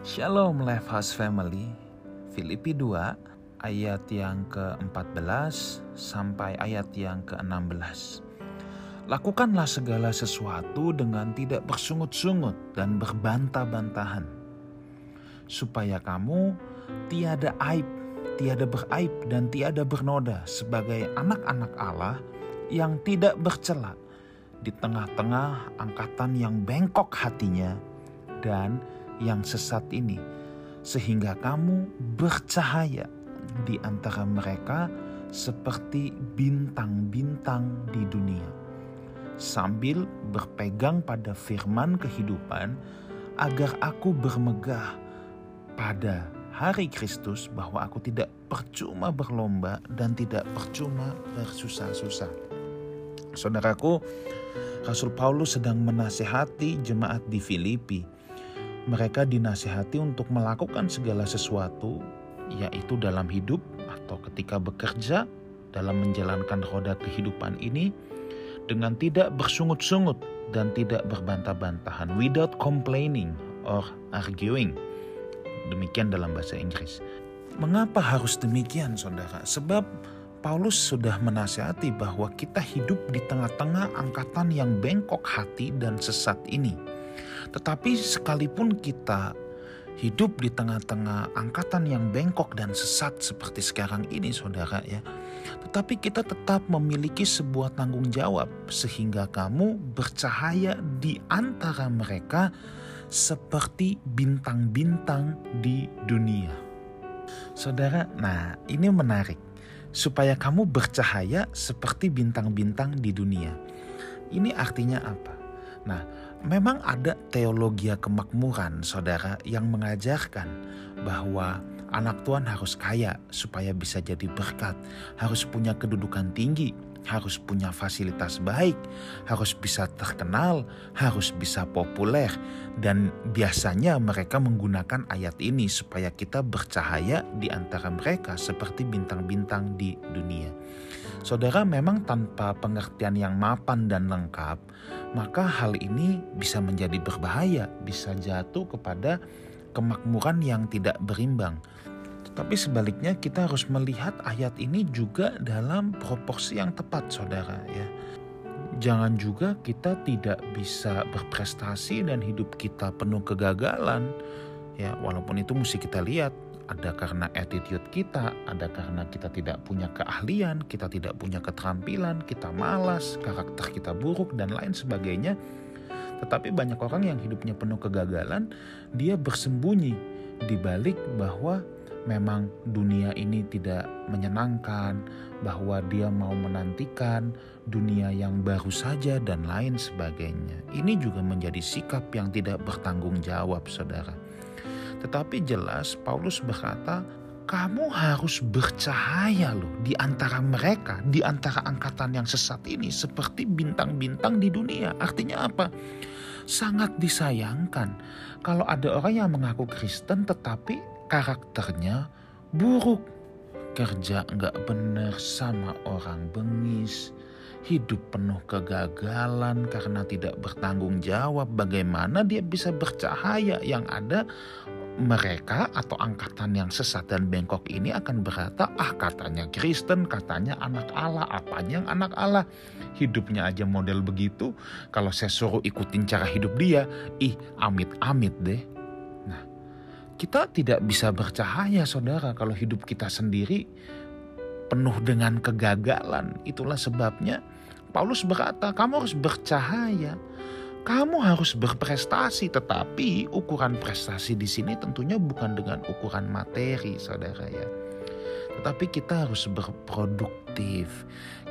Shalom House Family Filipi 2 ayat yang ke-14 sampai ayat yang ke-16 Lakukanlah segala sesuatu dengan tidak bersungut-sungut dan berbantah-bantahan supaya kamu tiada aib, tiada beraib dan tiada bernoda sebagai anak-anak Allah yang tidak bercela di tengah-tengah angkatan yang bengkok hatinya dan yang sesat ini, sehingga kamu bercahaya di antara mereka seperti bintang-bintang di dunia, sambil berpegang pada firman kehidupan, agar aku bermegah pada hari Kristus bahwa aku tidak percuma berlomba dan tidak percuma bersusah-susah. Saudaraku, Rasul Paulus sedang menasehati jemaat di Filipi mereka dinasihati untuk melakukan segala sesuatu, yaitu dalam hidup atau ketika bekerja, dalam menjalankan roda kehidupan ini, dengan tidak bersungut-sungut dan tidak berbantah-bantahan, without complaining or arguing. Demikian dalam bahasa Inggris. Mengapa harus demikian, saudara? Sebab Paulus sudah menasihati bahwa kita hidup di tengah-tengah angkatan yang bengkok hati dan sesat ini tetapi sekalipun kita hidup di tengah-tengah angkatan yang bengkok dan sesat seperti sekarang ini saudara ya. Tetapi kita tetap memiliki sebuah tanggung jawab sehingga kamu bercahaya di antara mereka seperti bintang-bintang di dunia. Saudara, nah ini menarik. Supaya kamu bercahaya seperti bintang-bintang di dunia. Ini artinya apa? Nah, memang ada teologi kemakmuran, saudara, yang mengajarkan bahwa anak Tuhan harus kaya supaya bisa jadi berkat, harus punya kedudukan tinggi, harus punya fasilitas baik, harus bisa terkenal, harus bisa populer, dan biasanya mereka menggunakan ayat ini supaya kita bercahaya di antara mereka seperti bintang-bintang di dunia. Saudara, memang tanpa pengertian yang mapan dan lengkap, maka hal ini bisa menjadi berbahaya, bisa jatuh kepada kemakmuran yang tidak berimbang. Tetapi sebaliknya kita harus melihat ayat ini juga dalam proporsi yang tepat, saudara ya. Jangan juga kita tidak bisa berprestasi dan hidup kita penuh kegagalan. Ya, walaupun itu mesti kita lihat ada karena attitude kita, ada karena kita tidak punya keahlian, kita tidak punya keterampilan, kita malas, karakter kita buruk, dan lain sebagainya. Tetapi banyak orang yang hidupnya penuh kegagalan, dia bersembunyi di balik bahwa memang dunia ini tidak menyenangkan, bahwa dia mau menantikan dunia yang baru saja, dan lain sebagainya. Ini juga menjadi sikap yang tidak bertanggung jawab, saudara. Tetapi jelas Paulus berkata, kamu harus bercahaya loh di antara mereka, di antara angkatan yang sesat ini seperti bintang-bintang di dunia. Artinya apa? Sangat disayangkan kalau ada orang yang mengaku Kristen tetapi karakternya buruk. Kerja nggak benar sama orang bengis, hidup penuh kegagalan karena tidak bertanggung jawab. Bagaimana dia bisa bercahaya yang ada mereka atau angkatan yang sesat dan bengkok ini akan berkata, ah katanya Kristen, katanya anak Allah, apanya yang anak Allah. Hidupnya aja model begitu, kalau saya suruh ikutin cara hidup dia, ih amit-amit deh. Nah, kita tidak bisa bercahaya saudara kalau hidup kita sendiri penuh dengan kegagalan. Itulah sebabnya Paulus berkata, kamu harus bercahaya kamu harus berprestasi, tetapi ukuran prestasi di sini tentunya bukan dengan ukuran materi, saudara ya. Tetapi kita harus berproduktif,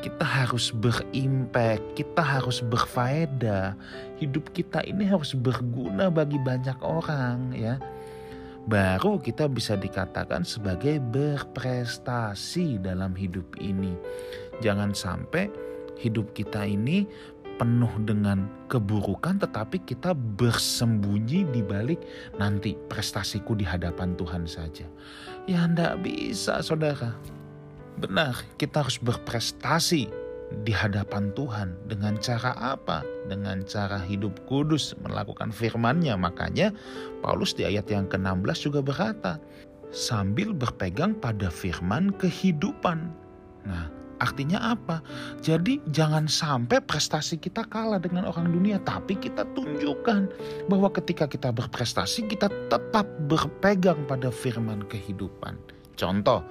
kita harus berimpact, kita harus berfaedah. Hidup kita ini harus berguna bagi banyak orang ya. Baru kita bisa dikatakan sebagai berprestasi dalam hidup ini. Jangan sampai hidup kita ini penuh dengan keburukan tetapi kita bersembunyi di balik nanti prestasiku di hadapan Tuhan saja. Ya ndak bisa saudara. Benar, kita harus berprestasi di hadapan Tuhan dengan cara apa? Dengan cara hidup kudus melakukan firman-Nya. Makanya Paulus di ayat yang ke-16 juga berkata, sambil berpegang pada firman kehidupan. Nah, artinya apa? Jadi jangan sampai prestasi kita kalah dengan orang dunia, tapi kita tunjukkan bahwa ketika kita berprestasi kita tetap berpegang pada firman kehidupan. Contoh,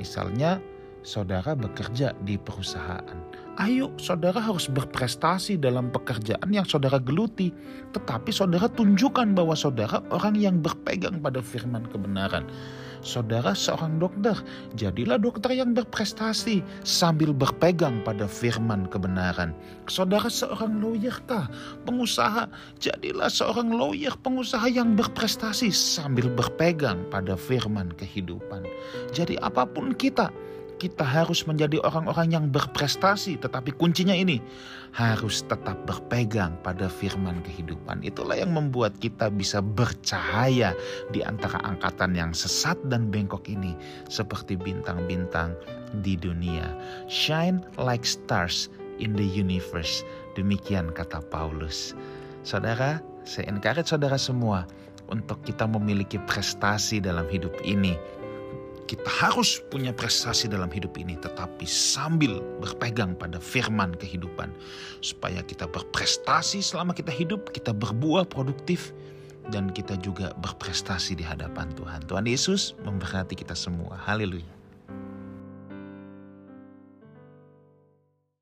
misalnya saudara bekerja di perusahaan. Ayo, saudara harus berprestasi dalam pekerjaan yang saudara geluti, tetapi saudara tunjukkan bahwa saudara orang yang berpegang pada firman kebenaran. Saudara seorang dokter, jadilah dokter yang berprestasi sambil berpegang pada firman kebenaran. Saudara seorang lawyer kah, pengusaha, jadilah seorang lawyer pengusaha yang berprestasi sambil berpegang pada firman kehidupan. Jadi apa pun kita, kita harus menjadi orang-orang yang berprestasi, tetapi kuncinya ini harus tetap berpegang pada firman kehidupan. Itulah yang membuat kita bisa bercahaya di antara angkatan yang sesat dan bengkok ini, seperti bintang-bintang di dunia. Shine like stars in the universe. Demikian kata Paulus. Saudara, saya encourage saudara semua untuk kita memiliki prestasi dalam hidup ini kita harus punya prestasi dalam hidup ini, tetapi sambil berpegang pada firman kehidupan, supaya kita berprestasi selama kita hidup, kita berbuah produktif, dan kita juga berprestasi di hadapan Tuhan. Tuhan Yesus memberkati kita semua. Haleluya.